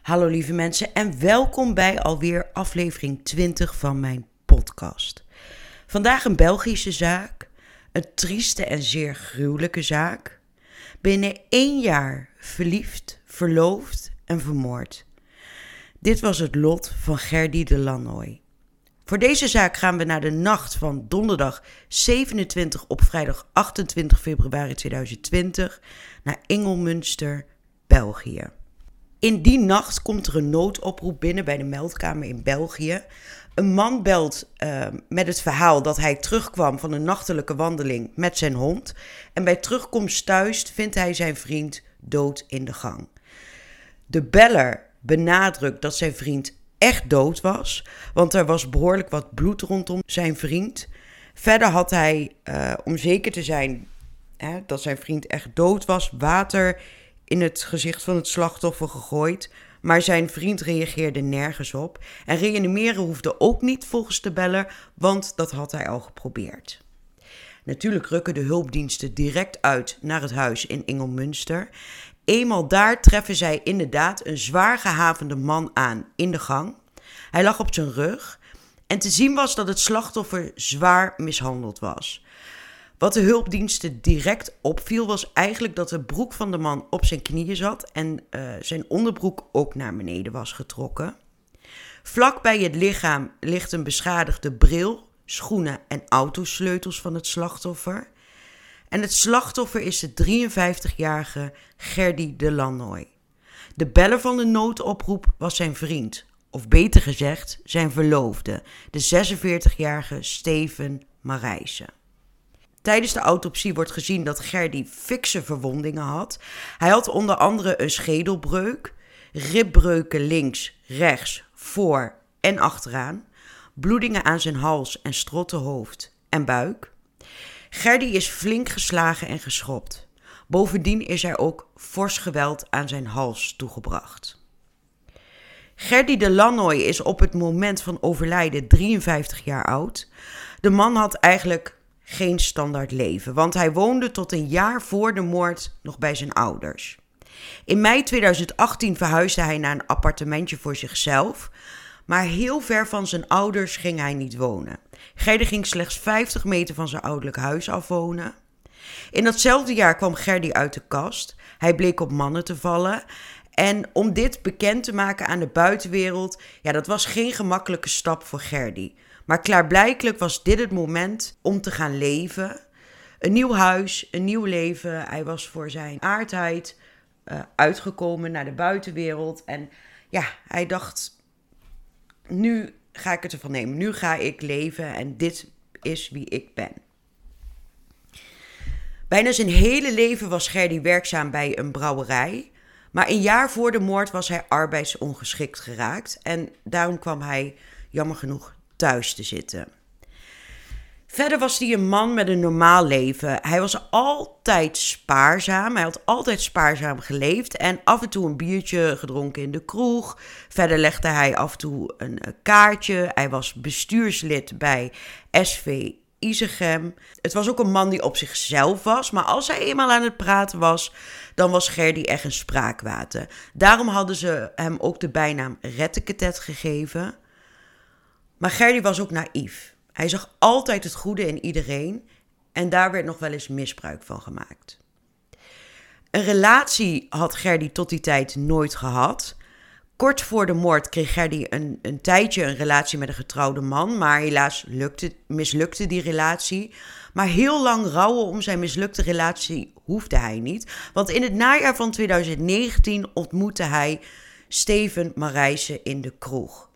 Hallo lieve mensen en welkom bij alweer aflevering 20 van mijn podcast. Vandaag een Belgische zaak, een trieste en zeer gruwelijke zaak. Binnen één jaar verliefd, verloofd en vermoord. Dit was het lot van Gerdy de Lannoy. Voor deze zaak gaan we naar de nacht van donderdag 27 op vrijdag 28 februari 2020 naar Ingelmunster, België. In die nacht komt er een noodoproep binnen bij de meldkamer in België. Een man belt uh, met het verhaal dat hij terugkwam van een nachtelijke wandeling met zijn hond. En bij terugkomst thuis vindt hij zijn vriend dood in de gang. De beller benadrukt dat zijn vriend echt dood was, want er was behoorlijk wat bloed rondom zijn vriend. Verder had hij, uh, om zeker te zijn hè, dat zijn vriend echt dood was, water in het gezicht van het slachtoffer gegooid. Maar zijn vriend reageerde nergens op. En reanimeren hoefde ook niet volgens de beller, want dat had hij al geprobeerd. Natuurlijk rukken de hulpdiensten direct uit naar het huis in Ingelmunster. Eenmaal daar treffen zij inderdaad een zwaar gehavende man aan in de gang. Hij lag op zijn rug en te zien was dat het slachtoffer zwaar mishandeld was. Wat de hulpdiensten direct opviel was eigenlijk dat de broek van de man op zijn knieën zat en uh, zijn onderbroek ook naar beneden was getrokken. Vlak bij het lichaam ligt een beschadigde bril, schoenen en autosleutels van het slachtoffer. En het slachtoffer is de 53-jarige Gerdy de Lannoy. De beller van de noodoproep was zijn vriend, of beter gezegd zijn verloofde, de 46-jarige Steven Marijsen. Tijdens de autopsie wordt gezien dat Gerdy fikse verwondingen had. Hij had onder andere een schedelbreuk, ribbreuken links, rechts, voor en achteraan, bloedingen aan zijn hals en strottenhoofd en buik. Gerdy is flink geslagen en geschopt. Bovendien is er ook fors geweld aan zijn hals toegebracht. Gerdy de Lannoy is op het moment van overlijden 53 jaar oud. De man had eigenlijk geen standaard leven, want hij woonde tot een jaar voor de moord nog bij zijn ouders. In mei 2018 verhuisde hij naar een appartementje voor zichzelf, maar heel ver van zijn ouders ging hij niet wonen. Gerdy ging slechts 50 meter van zijn ouderlijk huis afwonen. In datzelfde jaar kwam Gerdy uit de kast. Hij bleek op mannen te vallen. En om dit bekend te maken aan de buitenwereld, ja, dat was geen gemakkelijke stap voor Gerdy. Maar klaarblijkelijk was dit het moment om te gaan leven. Een nieuw huis, een nieuw leven. Hij was voor zijn aardheid uh, uitgekomen naar de buitenwereld. En ja, hij dacht: nu ga ik het ervan nemen. Nu ga ik leven en dit is wie ik ben. Bijna zijn hele leven was Gerdy werkzaam bij een brouwerij. Maar een jaar voor de moord was hij arbeidsongeschikt geraakt. En daarom kwam hij, jammer genoeg, thuis te zitten. Verder was hij een man met een normaal leven. Hij was altijd spaarzaam. Hij had altijd spaarzaam geleefd en af en toe een biertje gedronken in de kroeg. Verder legde hij af en toe een kaartje. Hij was bestuurslid bij SV Isegem. Het was ook een man die op zichzelf was, maar als hij eenmaal aan het praten was, dan was Gerdy echt een spraakwater. Daarom hadden ze hem ook de bijnaam Retteketet gegeven. Maar Gerdy was ook naïef. Hij zag altijd het goede in iedereen en daar werd nog wel eens misbruik van gemaakt. Een relatie had Gerdy tot die tijd nooit gehad. Kort voor de moord kreeg Gerdy een, een tijdje een relatie met een getrouwde man, maar helaas lukte, mislukte die relatie. Maar heel lang rouwen om zijn mislukte relatie hoefde hij niet, want in het najaar van 2019 ontmoette hij Steven Marijsen in de kroeg.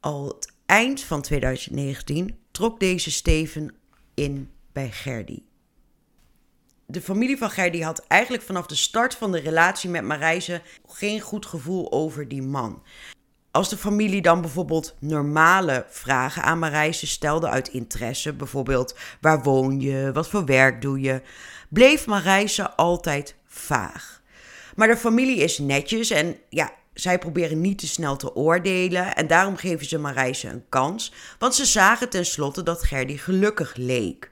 Al het eind van 2019 trok deze Steven in bij Gerdy. De familie van Gerdy had eigenlijk vanaf de start van de relatie met Marijse geen goed gevoel over die man. Als de familie dan bijvoorbeeld normale vragen aan Marijse stelde uit interesse, bijvoorbeeld waar woon je, wat voor werk doe je, bleef Marijse altijd vaag. Maar de familie is netjes en ja, zij proberen niet te snel te oordelen en daarom geven ze Marijse een kans, want ze zagen tenslotte dat Gerdy gelukkig leek.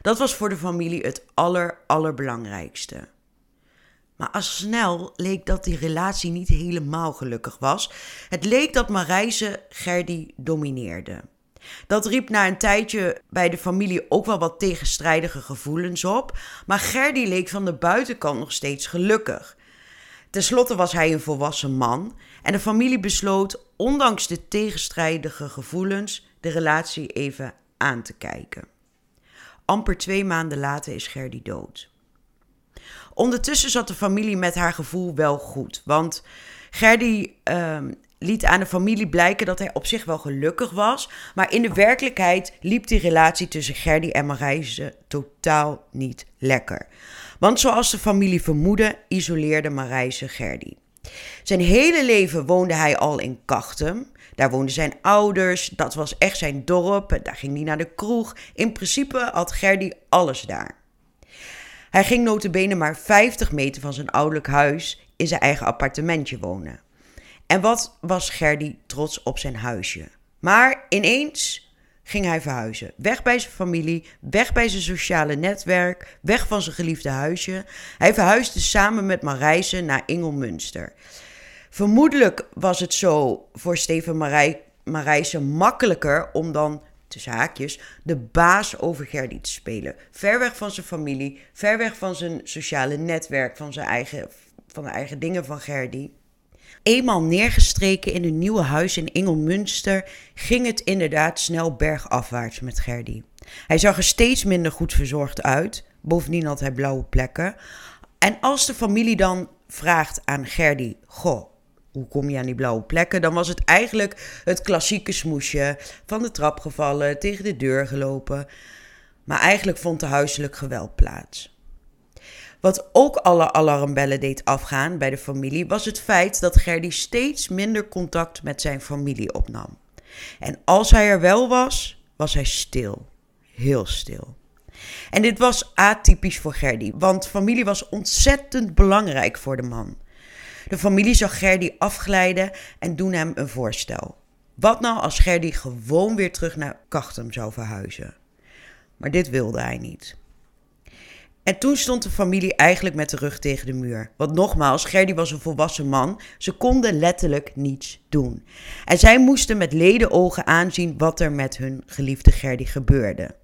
Dat was voor de familie het aller, allerbelangrijkste. Maar al snel leek dat die relatie niet helemaal gelukkig was. Het leek dat Marijse Gerdy domineerde. Dat riep na een tijdje bij de familie ook wel wat tegenstrijdige gevoelens op. Maar Gerdy leek van de buitenkant nog steeds gelukkig. Ten slotte was hij een volwassen man en de familie besloot, ondanks de tegenstrijdige gevoelens, de relatie even aan te kijken. Amper twee maanden later is Gerdy dood. Ondertussen zat de familie met haar gevoel wel goed, want Gerdy ehm, liet aan de familie blijken dat hij op zich wel gelukkig was, maar in de werkelijkheid liep die relatie tussen Gerdy en Marijse totaal niet lekker. Want zoals de familie vermoedde, isoleerde Marijse Gerdy. Zijn hele leven woonde hij al in Kachtem. Daar woonden zijn ouders, dat was echt zijn dorp, daar ging hij naar de kroeg. In principe had Gerdy alles daar. Hij ging notabene maar 50 meter van zijn ouderlijk huis in zijn eigen appartementje wonen. En wat was Gerdy trots op zijn huisje. Maar ineens ging hij verhuizen. Weg bij zijn familie, weg bij zijn sociale netwerk, weg van zijn geliefde huisje. Hij verhuisde samen met Marijse naar Ingelmunster. Vermoedelijk was het zo voor Steven Marij, Marijse makkelijker om dan tussen haakjes, de baas over Gerdy te spelen. Ver weg van zijn familie, ver weg van zijn sociale netwerk, van, zijn eigen, van de eigen dingen van Gerdy. Eenmaal neergestreken in een nieuwe huis in Ingelmunster ging het inderdaad snel bergafwaarts met Gerdy. Hij zag er steeds minder goed verzorgd uit. Bovendien had hij blauwe plekken. En als de familie dan vraagt aan Gerdy: Goh, hoe kom je aan die blauwe plekken? Dan was het eigenlijk het klassieke smoesje. Van de trap gevallen, tegen de deur gelopen. Maar eigenlijk vond er huiselijk geweld plaats. Wat ook alle alarmbellen deed afgaan bij de familie was het feit dat Gerdy steeds minder contact met zijn familie opnam. En als hij er wel was, was hij stil. Heel stil. En dit was atypisch voor Gerdy, want familie was ontzettend belangrijk voor de man. De familie zag Gerdy afglijden en doen hem een voorstel. Wat nou als Gerdy gewoon weer terug naar Kachtem zou verhuizen? Maar dit wilde hij niet. En toen stond de familie eigenlijk met de rug tegen de muur. Want nogmaals, Gerdy was een volwassen man. Ze konden letterlijk niets doen. En zij moesten met ledenogen aanzien wat er met hun geliefde Gerdy gebeurde.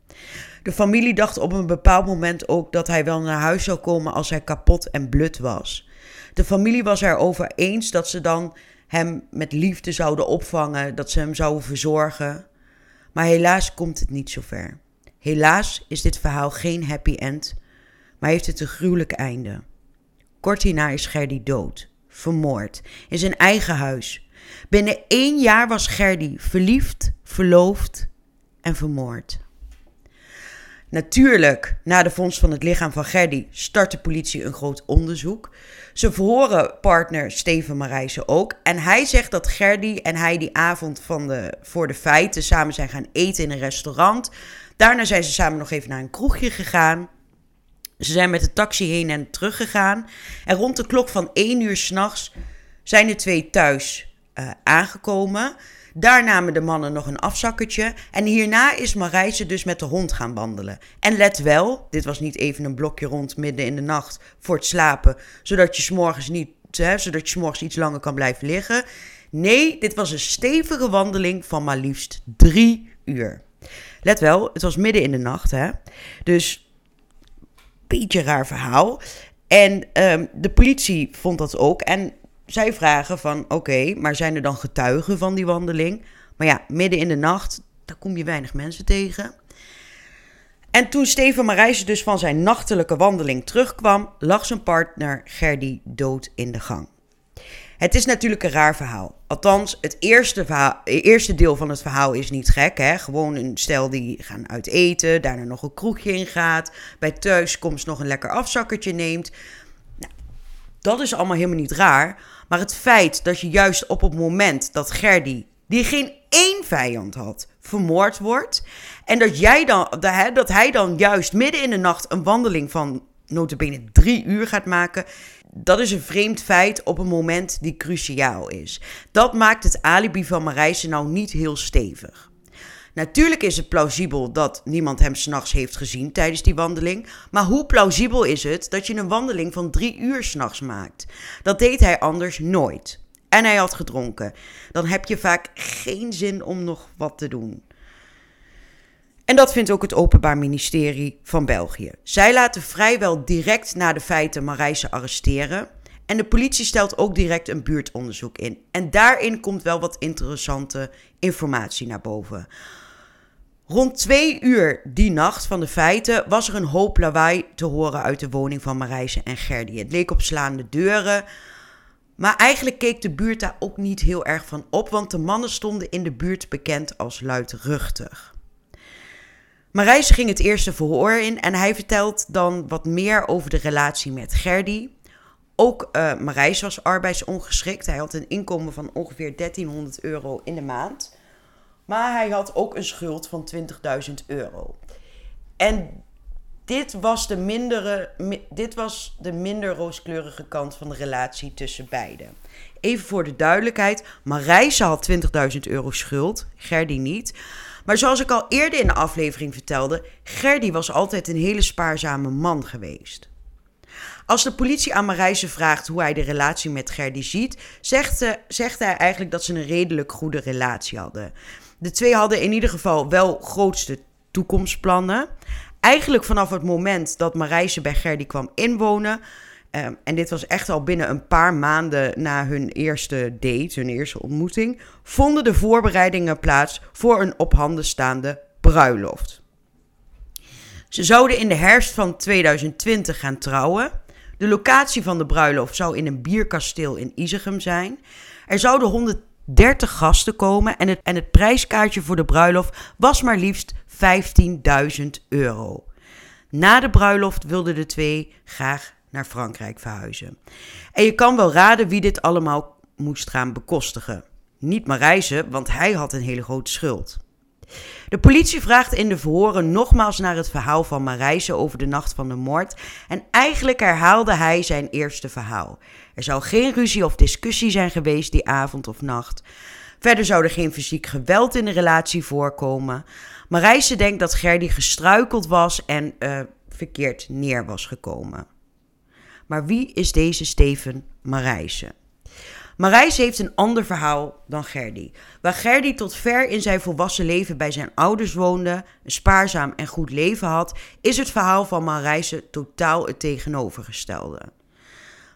De familie dacht op een bepaald moment ook dat hij wel naar huis zou komen als hij kapot en blut was. De familie was erover eens dat ze dan hem met liefde zouden opvangen, dat ze hem zouden verzorgen. Maar helaas komt het niet zover. Helaas is dit verhaal geen happy end maar heeft het een gruwelijk einde. Kort hierna is Gerdy dood, vermoord, in zijn eigen huis. Binnen één jaar was Gerdy verliefd, verloofd en vermoord. Natuurlijk, na de vondst van het lichaam van Gerdy start de politie een groot onderzoek. Ze verhoren partner Steven Marijse ook. En hij zegt dat Gerdy en hij die avond van de, voor de feiten samen zijn gaan eten in een restaurant. Daarna zijn ze samen nog even naar een kroegje gegaan. Ze zijn met de taxi heen en terug gegaan. En rond de klok van 1 uur s'nachts zijn de twee thuis uh, aangekomen. Daar namen de mannen nog een afzakkertje. En hierna is Marijse dus met de hond gaan wandelen. En let wel, dit was niet even een blokje rond midden in de nacht voor het slapen. Zodat je s'morgens niet, zodat je s'morgens iets langer kan blijven liggen. Nee, dit was een stevige wandeling van maar liefst drie uur. Let wel, het was midden in de nacht, hè. Dus beetje raar verhaal. En um, de politie vond dat ook. En zij vragen van, oké, maar zijn er dan getuigen van die wandeling? Maar ja, midden in de nacht, daar kom je weinig mensen tegen. En toen Steven Marijs dus van zijn nachtelijke wandeling terugkwam, lag zijn partner Gerdy dood in de gang. Het is natuurlijk een raar verhaal. Althans, het eerste, verhaal, eerste deel van het verhaal is niet gek. Hè? Gewoon een stel die gaan uit eten, daarna nog een kroegje in gaat, bij thuiskomst nog een lekker afzakkertje neemt. Nou, dat is allemaal helemaal niet raar. Maar het feit dat je juist op het moment dat Gerdy, die geen één vijand had, vermoord wordt. En dat, jij dan, dat hij dan juist midden in de nacht een wandeling van notabene drie uur gaat maken dat is een vreemd feit op een moment die cruciaal is. Dat maakt het alibi van Marijse nou niet heel stevig. Natuurlijk is het plausibel dat niemand hem s'nachts heeft gezien tijdens die wandeling. Maar hoe plausibel is het dat je een wandeling van drie uur s'nachts maakt? Dat deed hij anders nooit. En hij had gedronken. Dan heb je vaak geen zin om nog wat te doen. En dat vindt ook het Openbaar Ministerie van België. Zij laten vrijwel direct na de feiten Marijse arresteren. En de politie stelt ook direct een buurtonderzoek in. En daarin komt wel wat interessante informatie naar boven. Rond twee uur die nacht van de feiten was er een hoop lawaai te horen uit de woning van Marijse en Gerdy. Het leek op slaande deuren. Maar eigenlijk keek de buurt daar ook niet heel erg van op, want de mannen stonden in de buurt bekend als luidruchtig. Marijs ging het eerste verhoor in en hij vertelt dan wat meer over de relatie met Gerdy. Ook uh, Marijs was arbeidsongeschikt. Hij had een inkomen van ongeveer 1300 euro in de maand. Maar hij had ook een schuld van 20.000 euro. En dit was, de mindere, dit was de minder rooskleurige kant van de relatie tussen beiden. Even voor de duidelijkheid: Marijse had 20.000 euro schuld, Gerdy niet. Maar zoals ik al eerder in de aflevering vertelde, Gerdy was altijd een hele spaarzame man geweest. Als de politie aan Marijse vraagt hoe hij de relatie met Gerdy ziet, zegt, ze, zegt hij eigenlijk dat ze een redelijk goede relatie hadden. De twee hadden in ieder geval wel grootste toekomstplannen. Eigenlijk vanaf het moment dat Marijse bij Gerdy kwam inwonen, Ehm, en dit was echt al binnen een paar maanden na hun eerste date, hun eerste ontmoeting, vonden de voorbereidingen plaats voor een op handen staande bruiloft. Ze zouden in de herfst van 2020 gaan trouwen. De locatie van de bruiloft zou in een bierkasteel in Isegem zijn. Er zouden 130 gasten komen en het, en het prijskaartje voor de bruiloft was maar liefst 15.000 euro. Na de bruiloft wilden de twee graag naar Frankrijk verhuizen. En je kan wel raden wie dit allemaal moest gaan bekostigen. Niet Marijse, want hij had een hele grote schuld. De politie vraagt in de verhoren nogmaals naar het verhaal van Marijse over de nacht van de moord. En eigenlijk herhaalde hij zijn eerste verhaal. Er zou geen ruzie of discussie zijn geweest die avond of nacht. Verder zou er geen fysiek geweld in de relatie voorkomen. Marijse denkt dat Gerdy gestruikeld was en uh, verkeerd neer was gekomen. Maar wie is deze Steven Marijse? Marijse heeft een ander verhaal dan Gerdy. Waar Gerdy tot ver in zijn volwassen leven bij zijn ouders woonde, een spaarzaam en goed leven had, is het verhaal van Marijse totaal het tegenovergestelde.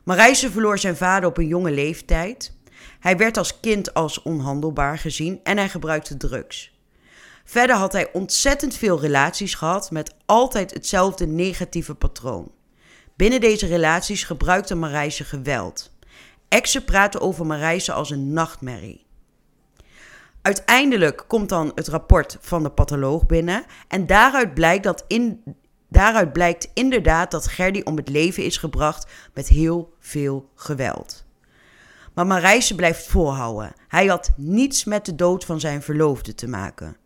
Marijse verloor zijn vader op een jonge leeftijd. Hij werd als kind als onhandelbaar gezien en hij gebruikte drugs. Verder had hij ontzettend veel relaties gehad met altijd hetzelfde negatieve patroon. Binnen deze relaties gebruikte Marijse geweld. Exen praten over Marijse als een nachtmerrie. Uiteindelijk komt dan het rapport van de patholoog binnen en daaruit blijkt, dat in, daaruit blijkt inderdaad dat Gerdy om het leven is gebracht met heel veel geweld. Maar Marijse blijft volhouden. Hij had niets met de dood van zijn verloofde te maken.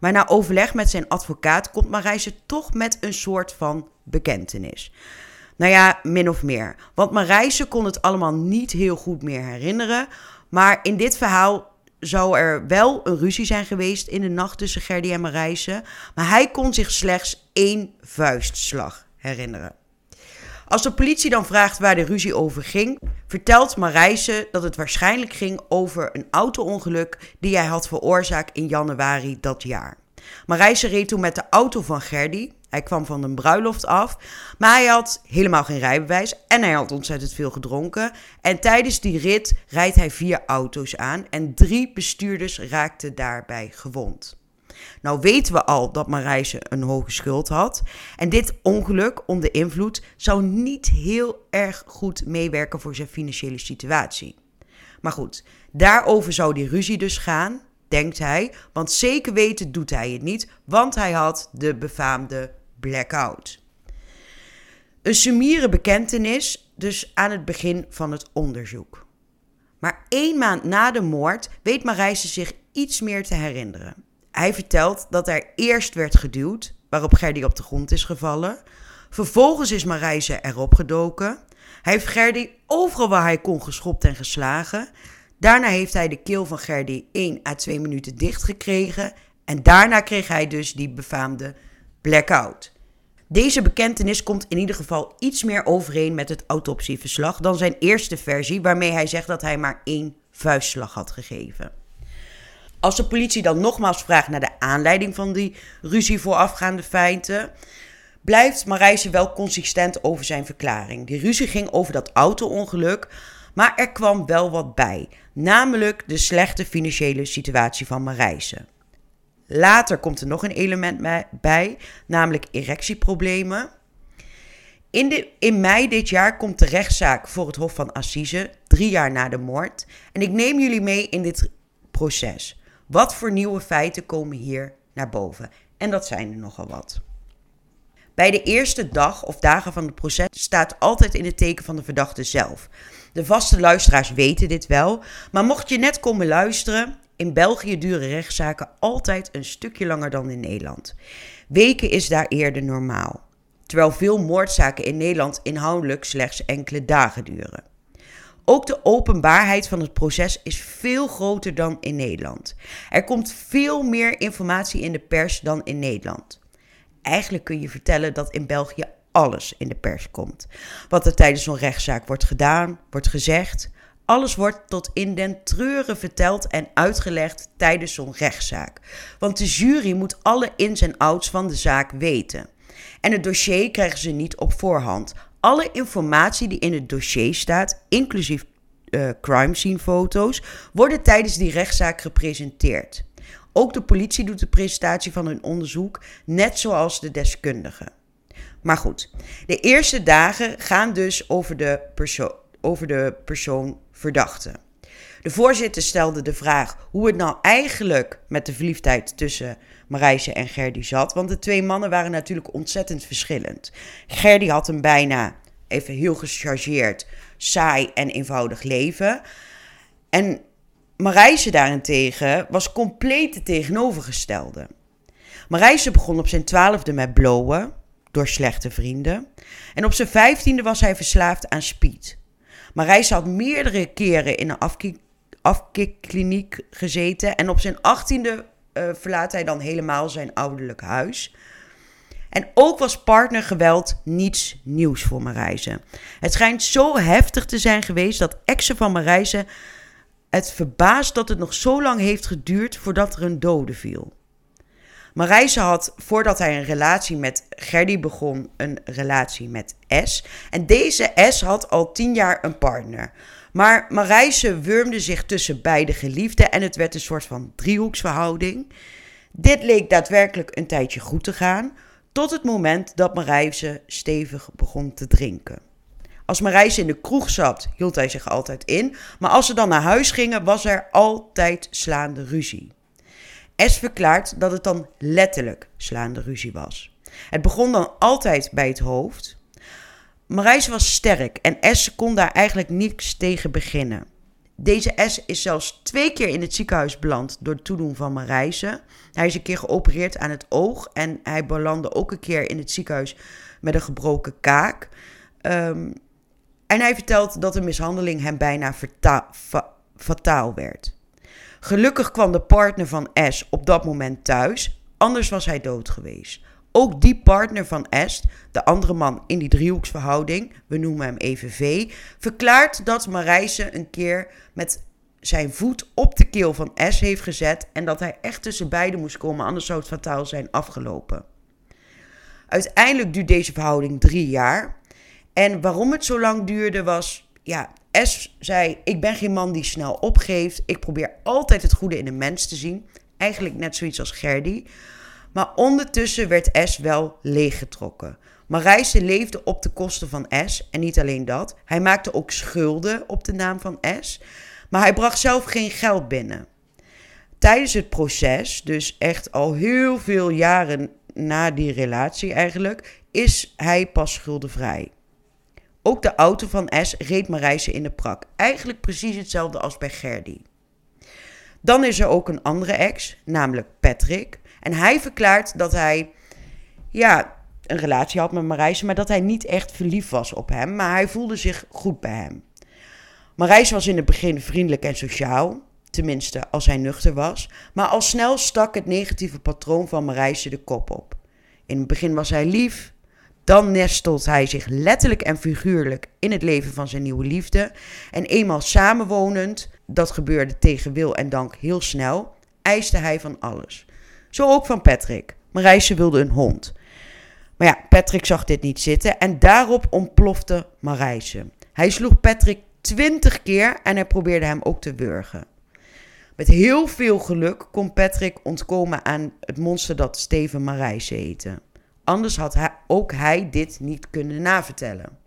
Maar na overleg met zijn advocaat komt Marijse toch met een soort van bekentenis. Nou ja, min of meer. Want Marijse kon het allemaal niet heel goed meer herinneren. Maar in dit verhaal zou er wel een ruzie zijn geweest in de nacht tussen Gerdy en Marijse. Maar hij kon zich slechts één vuistslag herinneren. Als de politie dan vraagt waar de ruzie over ging, vertelt Marijse dat het waarschijnlijk ging over een auto-ongeluk die hij had veroorzaakt in januari dat jaar. Marijse reed toen met de auto van Gerdy, hij kwam van een bruiloft af, maar hij had helemaal geen rijbewijs en hij had ontzettend veel gedronken. En tijdens die rit rijdt hij vier auto's aan en drie bestuurders raakten daarbij gewond. Nou weten we al dat Marijse een hoge schuld had. En dit ongeluk onder invloed zou niet heel erg goed meewerken voor zijn financiële situatie. Maar goed, daarover zou die ruzie dus gaan, denkt hij. Want zeker weten doet hij het niet, want hij had de befaamde blackout. Een summiere bekentenis dus aan het begin van het onderzoek. Maar één maand na de moord weet Marijse zich iets meer te herinneren. Hij vertelt dat er eerst werd geduwd, waarop Gerdy op de grond is gevallen. Vervolgens is Marijse erop gedoken. Hij heeft Gerdy overal waar hij kon geschopt en geslagen. Daarna heeft hij de keel van Gerdy 1 à 2 minuten dicht gekregen En daarna kreeg hij dus die befaamde blackout. Deze bekentenis komt in ieder geval iets meer overeen met het autopsieverslag dan zijn eerste versie, waarmee hij zegt dat hij maar één vuistslag had gegeven. Als de politie dan nogmaals vraagt naar de aanleiding van die ruzie voorafgaande feiten, blijft Marijse wel consistent over zijn verklaring. Die ruzie ging over dat auto-ongeluk, maar er kwam wel wat bij, namelijk de slechte financiële situatie van Marijse. Later komt er nog een element bij, namelijk erectieproblemen. In, de, in mei dit jaar komt de rechtszaak voor het Hof van Assise, drie jaar na de moord. En ik neem jullie mee in dit proces. Wat voor nieuwe feiten komen hier naar boven? En dat zijn er nogal wat. Bij de eerste dag of dagen van het proces staat altijd in het teken van de verdachte zelf. De vaste luisteraars weten dit wel, maar mocht je net komen luisteren, in België duren rechtszaken altijd een stukje langer dan in Nederland. Weken is daar eerder normaal, terwijl veel moordzaken in Nederland inhoudelijk slechts enkele dagen duren. Ook de openbaarheid van het proces is veel groter dan in Nederland. Er komt veel meer informatie in de pers dan in Nederland. Eigenlijk kun je vertellen dat in België alles in de pers komt. Wat er tijdens zo'n rechtszaak wordt gedaan, wordt gezegd. Alles wordt tot in den treuren verteld en uitgelegd tijdens zo'n rechtszaak. Want de jury moet alle ins en outs van de zaak weten. En het dossier krijgen ze niet op voorhand. Alle informatie die in het dossier staat, inclusief uh, crime scene foto's, worden tijdens die rechtszaak gepresenteerd. Ook de politie doet de presentatie van hun onderzoek, net zoals de deskundigen. Maar goed, de eerste dagen gaan dus over de, over de persoon verdachte. De voorzitter stelde de vraag hoe het nou eigenlijk met de verliefdheid tussen Marijse en Gerdy zat. Want de twee mannen waren natuurlijk ontzettend verschillend. Gerdy had een bijna, even heel gechargeerd, saai en eenvoudig leven. En Marijse daarentegen was compleet het tegenovergestelde. Marijse begon op zijn twaalfde met blowen door slechte vrienden. En op zijn vijftiende was hij verslaafd aan speed. Marijse had meerdere keren in een afkikkliniek gezeten. En op zijn achttiende uh, verlaat hij dan helemaal zijn ouderlijk huis. En ook was partnergeweld niets nieuws voor Marijse. Het schijnt zo heftig te zijn geweest dat exen van Marijse het verbaast dat het nog zo lang heeft geduurd voordat er een dode viel. Marijse had, voordat hij een relatie met Gerdy begon, een relatie met S. En deze S had al tien jaar een partner. Maar Marijse wurmde zich tussen beide geliefden en het werd een soort van driehoeksverhouding. Dit leek daadwerkelijk een tijdje goed te gaan, tot het moment dat Marijse stevig begon te drinken. Als Marijse in de kroeg zat, hield hij zich altijd in. Maar als ze dan naar huis gingen, was er altijd slaande ruzie. S verklaart dat het dan letterlijk slaande ruzie was. Het begon dan altijd bij het hoofd. Marijse was sterk en S kon daar eigenlijk niks tegen beginnen. Deze S is zelfs twee keer in het ziekenhuis beland door het toedoen van Marijse. Hij is een keer geopereerd aan het oog en hij belandde ook een keer in het ziekenhuis met een gebroken kaak. Um, en hij vertelt dat de mishandeling hem bijna fataal werd. Gelukkig kwam de partner van S op dat moment thuis, anders was hij dood geweest. Ook die partner van S, de andere man in die driehoeksverhouding, we noemen hem even V, verklaart dat Marijse een keer met zijn voet op de keel van S heeft gezet en dat hij echt tussen beiden moest komen, anders zou het fataal zijn afgelopen. Uiteindelijk duurt deze verhouding drie jaar. En waarom het zo lang duurde was, ja, S zei: Ik ben geen man die snel opgeeft. Ik probeer altijd het goede in een mens te zien. Eigenlijk net zoiets als Gerdy. Maar ondertussen werd S wel leeggetrokken. Marijse leefde op de kosten van S. En niet alleen dat, hij maakte ook schulden op de naam van S. Maar hij bracht zelf geen geld binnen. Tijdens het proces, dus echt al heel veel jaren na die relatie eigenlijk, is hij pas schuldenvrij. Ook de auto van S reed Marijse in de prak. Eigenlijk precies hetzelfde als bij Gerdy. Dan is er ook een andere ex, namelijk Patrick. En hij verklaart dat hij ja, een relatie had met Marijse, maar dat hij niet echt verliefd was op hem. Maar hij voelde zich goed bij hem. Marijse was in het begin vriendelijk en sociaal. Tenminste, als hij nuchter was. Maar al snel stak het negatieve patroon van Marijse de kop op. In het begin was hij lief. Dan nestelt hij zich letterlijk en figuurlijk in het leven van zijn nieuwe liefde. En eenmaal samenwonend, dat gebeurde tegen wil en dank heel snel, eiste hij van alles. Zo ook van Patrick. Marijse wilde een hond. Maar ja, Patrick zag dit niet zitten en daarop ontplofte Marijse. Hij sloeg Patrick twintig keer en hij probeerde hem ook te wurgen. Met heel veel geluk kon Patrick ontkomen aan het monster dat Steven Marijse heette. Anders had hij, ook hij dit niet kunnen navertellen.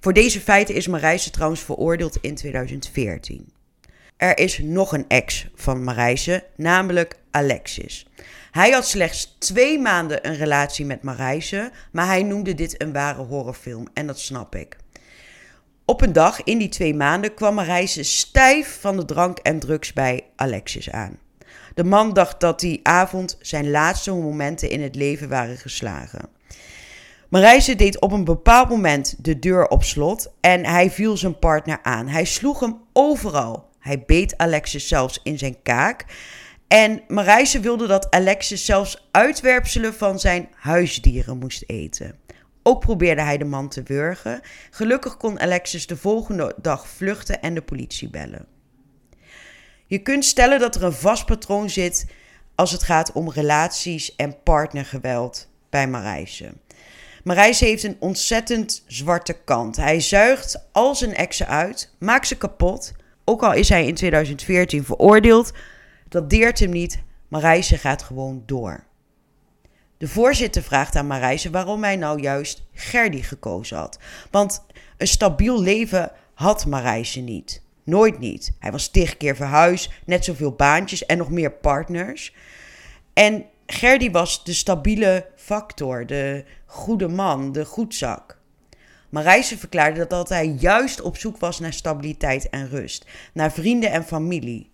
Voor deze feiten is Marijse trouwens veroordeeld in 2014. Er is nog een ex van Marijse, namelijk Alexis. Hij had slechts twee maanden een relatie met Marijse, maar hij noemde dit een ware horrorfilm en dat snap ik. Op een dag in die twee maanden kwam Marijse stijf van de drank en drugs bij Alexis aan. De man dacht dat die avond zijn laatste momenten in het leven waren geslagen. Marijse deed op een bepaald moment de deur op slot en hij viel zijn partner aan. Hij sloeg hem overal. Hij beet Alexis zelfs in zijn kaak. En Marijse wilde dat Alexis zelfs uitwerpselen van zijn huisdieren moest eten. Ook probeerde hij de man te wurgen. Gelukkig kon Alexis de volgende dag vluchten en de politie bellen. Je kunt stellen dat er een vast patroon zit als het gaat om relaties en partnergeweld bij Marijse. Marijse heeft een ontzettend zwarte kant. Hij zuigt al zijn exen uit, maakt ze kapot. Ook al is hij in 2014 veroordeeld, dat deert hem niet. Marijse gaat gewoon door. De voorzitter vraagt aan Marijse waarom hij nou juist Gerdy gekozen had. Want een stabiel leven had Marijse niet. Nooit niet. Hij was tig keer verhuisd, net zoveel baantjes en nog meer partners. En Gerdy was de stabiele factor, de goede man, de goedzak. Marijse verklaarde dat hij juist op zoek was naar stabiliteit en rust, naar vrienden en familie.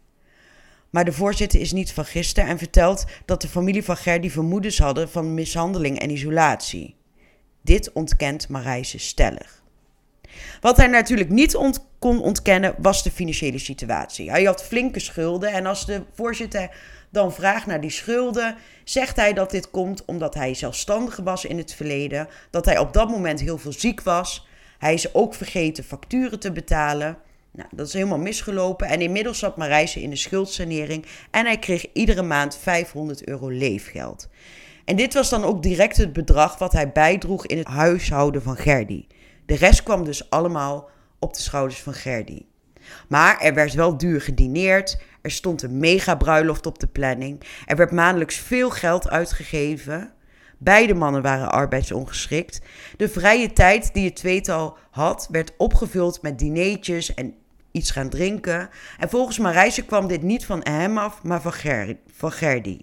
Maar de voorzitter is niet van gisteren en vertelt dat de familie van Gerdy vermoedens hadden van mishandeling en isolatie. Dit ontkent Marijse stellig. Wat hij natuurlijk niet kon ontkennen was de financiële situatie. Hij had flinke schulden en als de voorzitter dan vraagt naar die schulden, zegt hij dat dit komt omdat hij zelfstandig was in het verleden, dat hij op dat moment heel veel ziek was. Hij is ook vergeten facturen te betalen. Nou, dat is helemaal misgelopen en inmiddels zat Marijse in de schuldsanering en hij kreeg iedere maand 500 euro leefgeld. En dit was dan ook direct het bedrag wat hij bijdroeg in het huishouden van Gerdy. De rest kwam dus allemaal op de schouders van Gerdy. Maar er werd wel duur gedineerd, er stond een mega bruiloft op de planning, er werd maandelijks veel geld uitgegeven. Beide mannen waren arbeidsongeschikt. De vrije tijd die het tweetal had, werd opgevuld met dineetjes en iets gaan drinken. En volgens Marijse kwam dit niet van hem af, maar van, Ger van Gerdy.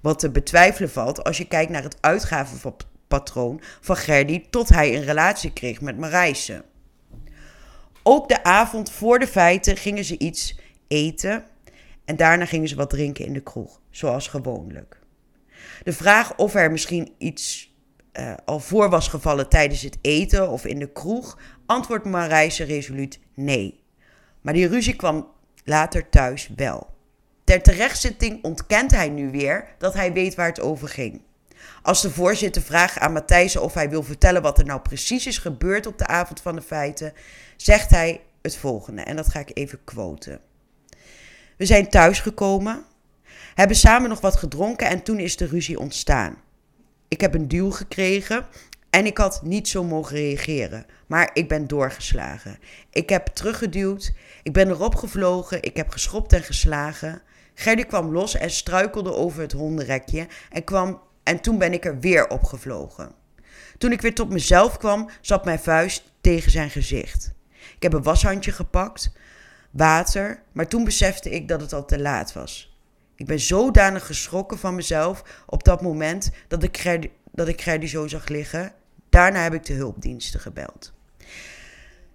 Wat te betwijfelen valt als je kijkt naar het uitgavenpatroon van Gerdy tot hij een relatie kreeg met Marijse. Ook de avond voor de feiten gingen ze iets eten en daarna gingen ze wat drinken in de kroeg, zoals gewoonlijk. De vraag of er misschien iets uh, al voor was gevallen tijdens het eten of in de kroeg, antwoordt Marijse resoluut nee. Maar die ruzie kwam later thuis wel. Ter terechtzitting ontkent hij nu weer dat hij weet waar het over ging. Als de voorzitter vraagt aan Matthijs of hij wil vertellen wat er nou precies is gebeurd op de avond van de feiten, zegt hij het volgende. En dat ga ik even quoten. We zijn thuisgekomen, hebben samen nog wat gedronken en toen is de ruzie ontstaan. Ik heb een duw gekregen en ik had niet zo mogen reageren, maar ik ben doorgeslagen. Ik heb teruggeduwd, ik ben erop gevlogen, ik heb geschopt en geslagen. Gerdy kwam los en struikelde over het hondenrekje en, kwam, en toen ben ik er weer opgevlogen. Toen ik weer tot mezelf kwam, zat mijn vuist tegen zijn gezicht. Ik heb een washandje gepakt, water, maar toen besefte ik dat het al te laat was. Ik ben zodanig geschrokken van mezelf op dat moment dat ik dat zo zag liggen. Daarna heb ik de hulpdiensten gebeld.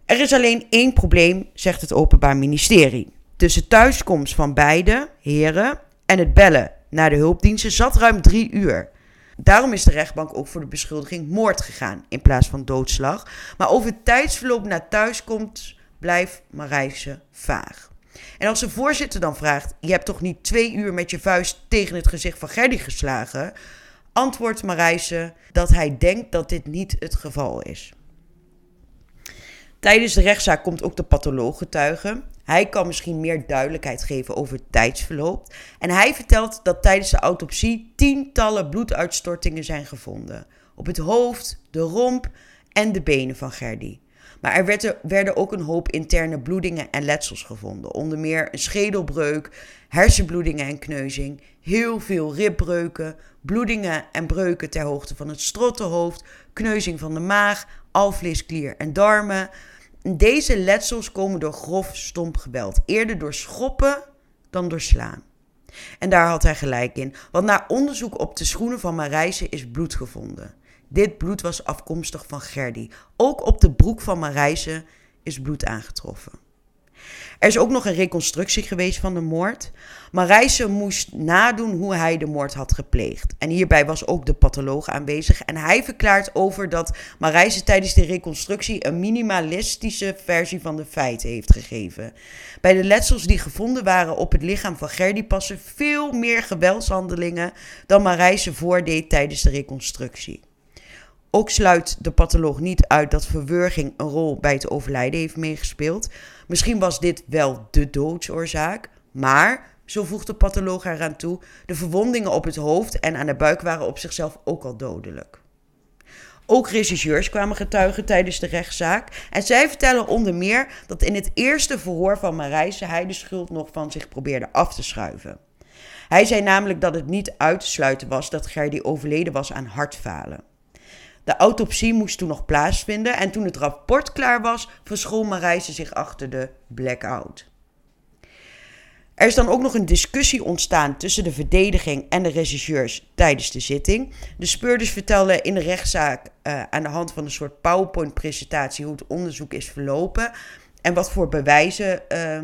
Er is alleen één probleem, zegt het Openbaar Ministerie. Tussen thuiskomst van beide heren en het bellen naar de hulpdiensten zat ruim drie uur. Daarom is de rechtbank ook voor de beschuldiging moord gegaan in plaats van doodslag. Maar over het tijdsverloop naar thuiskomst blijft Marijse vaag. En als de voorzitter dan vraagt: Je hebt toch niet twee uur met je vuist tegen het gezicht van Gerdy geslagen? Antwoordt Marijse dat hij denkt dat dit niet het geval is. Tijdens de rechtszaak komt ook de patholoog getuigen. Hij kan misschien meer duidelijkheid geven over het tijdsverloop. En hij vertelt dat tijdens de autopsie tientallen bloeduitstortingen zijn gevonden. Op het hoofd, de romp en de benen van Gerdy. Maar er werden, werden ook een hoop interne bloedingen en letsels gevonden. Onder meer een schedelbreuk, hersenbloedingen en kneuzing, heel veel ribbreuken, bloedingen en breuken ter hoogte van het strottenhoofd, kneuzing van de maag, alvleesklier en darmen. Deze letsels komen door grof stomp geweld, eerder door schoppen dan door slaan. En daar had hij gelijk in, want na onderzoek op de schoenen van Marijse is bloed gevonden. Dit bloed was afkomstig van Gerdy. Ook op de broek van Marijse is bloed aangetroffen. Er is ook nog een reconstructie geweest van de moord. Marijse moest nadoen hoe hij de moord had gepleegd. En hierbij was ook de patholoog aanwezig. En hij verklaart over dat Marijse tijdens de reconstructie een minimalistische versie van de feiten heeft gegeven. Bij de letsels die gevonden waren op het lichaam van Gerdy passen veel meer geweldshandelingen dan Marijse voordeed tijdens de reconstructie. Ook sluit de patholoog niet uit dat verwurging een rol bij het overlijden heeft meegespeeld. Misschien was dit wel de doodsoorzaak, maar, zo voegt de patholoog eraan toe, de verwondingen op het hoofd en aan de buik waren op zichzelf ook al dodelijk. Ook regisseurs kwamen getuigen tijdens de rechtszaak. En zij vertellen onder meer dat in het eerste verhoor van Marijse hij de schuld nog van zich probeerde af te schuiven. Hij zei namelijk dat het niet uit te sluiten was dat Gerdy overleden was aan hartfalen. De autopsie moest toen nog plaatsvinden en toen het rapport klaar was, verschool Marijse zich achter de blackout. Er is dan ook nog een discussie ontstaan tussen de verdediging en de regisseurs tijdens de zitting. De speurders vertelden in de rechtszaak uh, aan de hand van een soort PowerPoint-presentatie hoe het onderzoek is verlopen en wat voor bewijzen uh,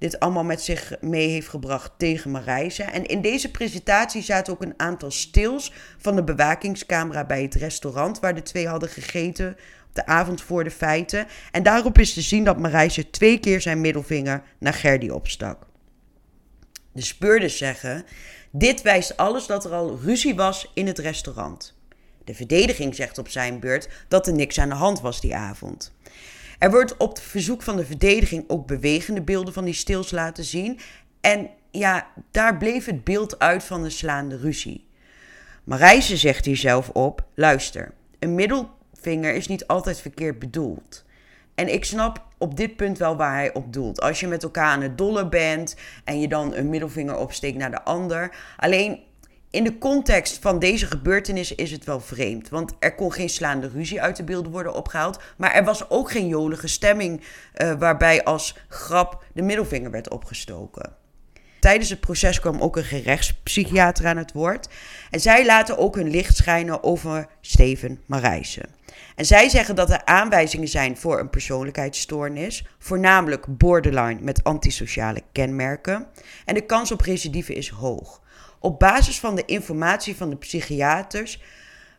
dit allemaal met zich mee heeft gebracht tegen Marijse. En in deze presentatie zaten ook een aantal stils van de bewakingscamera bij het restaurant waar de twee hadden gegeten op de avond voor de feiten. En daarop is te zien dat Marijse twee keer zijn middelvinger naar Gerdy opstak. De speurders zeggen: Dit wijst alles dat er al ruzie was in het restaurant. De verdediging zegt op zijn beurt dat er niks aan de hand was die avond. Er wordt op verzoek van de verdediging ook bewegende beelden van die stils laten zien. En ja, daar bleef het beeld uit van een slaande ruzie. Marijse zegt hier zelf op: luister, een middelvinger is niet altijd verkeerd bedoeld. En ik snap op dit punt wel waar hij op doelt. Als je met elkaar aan het dollen bent en je dan een middelvinger opsteekt naar de ander. Alleen in de context van deze gebeurtenis is het wel vreemd. Want er kon geen slaande ruzie uit de beelden worden opgehaald. Maar er was ook geen jolige stemming uh, waarbij als grap de middelvinger werd opgestoken. Tijdens het proces kwam ook een gerechtspsychiater aan het woord. En zij laten ook hun licht schijnen over Steven Marijsen. En zij zeggen dat er aanwijzingen zijn voor een persoonlijkheidsstoornis, voornamelijk borderline met antisociale kenmerken. En de kans op recidive is hoog. Op basis van de informatie van de psychiaters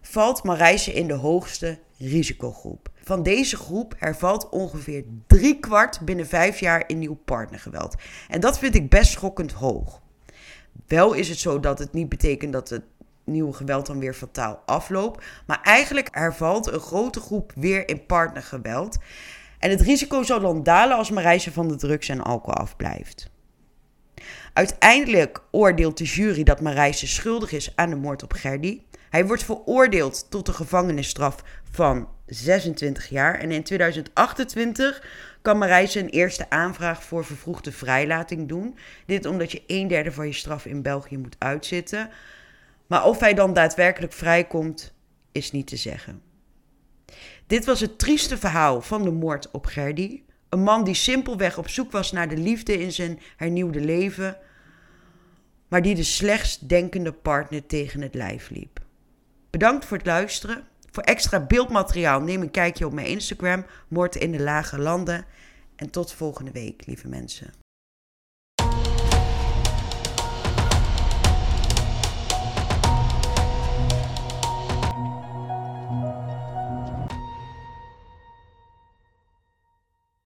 valt Marijse in de hoogste risicogroep. Van deze groep hervalt ongeveer drie kwart binnen vijf jaar in nieuw partnergeweld. En dat vind ik best schokkend hoog. Wel is het zo dat het niet betekent dat het nieuwe geweld dan weer fataal afloopt. Maar eigenlijk hervalt een grote groep weer in partnergeweld. En het risico zal dan dalen als Marijse van de drugs en alcohol afblijft. Uiteindelijk oordeelt de jury dat Marijse schuldig is aan de moord op Gerdy. Hij wordt veroordeeld tot een gevangenisstraf van 26 jaar. En in 2028 kan Marijse een eerste aanvraag voor vervroegde vrijlating doen. Dit omdat je een derde van je straf in België moet uitzitten. Maar of hij dan daadwerkelijk vrijkomt, is niet te zeggen. Dit was het trieste verhaal van de moord op Gerdy. Een man die simpelweg op zoek was naar de liefde in zijn hernieuwde leven, maar die de slechtst denkende partner tegen het lijf liep. Bedankt voor het luisteren. Voor extra beeldmateriaal neem een kijkje op mijn Instagram, Moord in de Lage Landen. En tot volgende week, lieve mensen.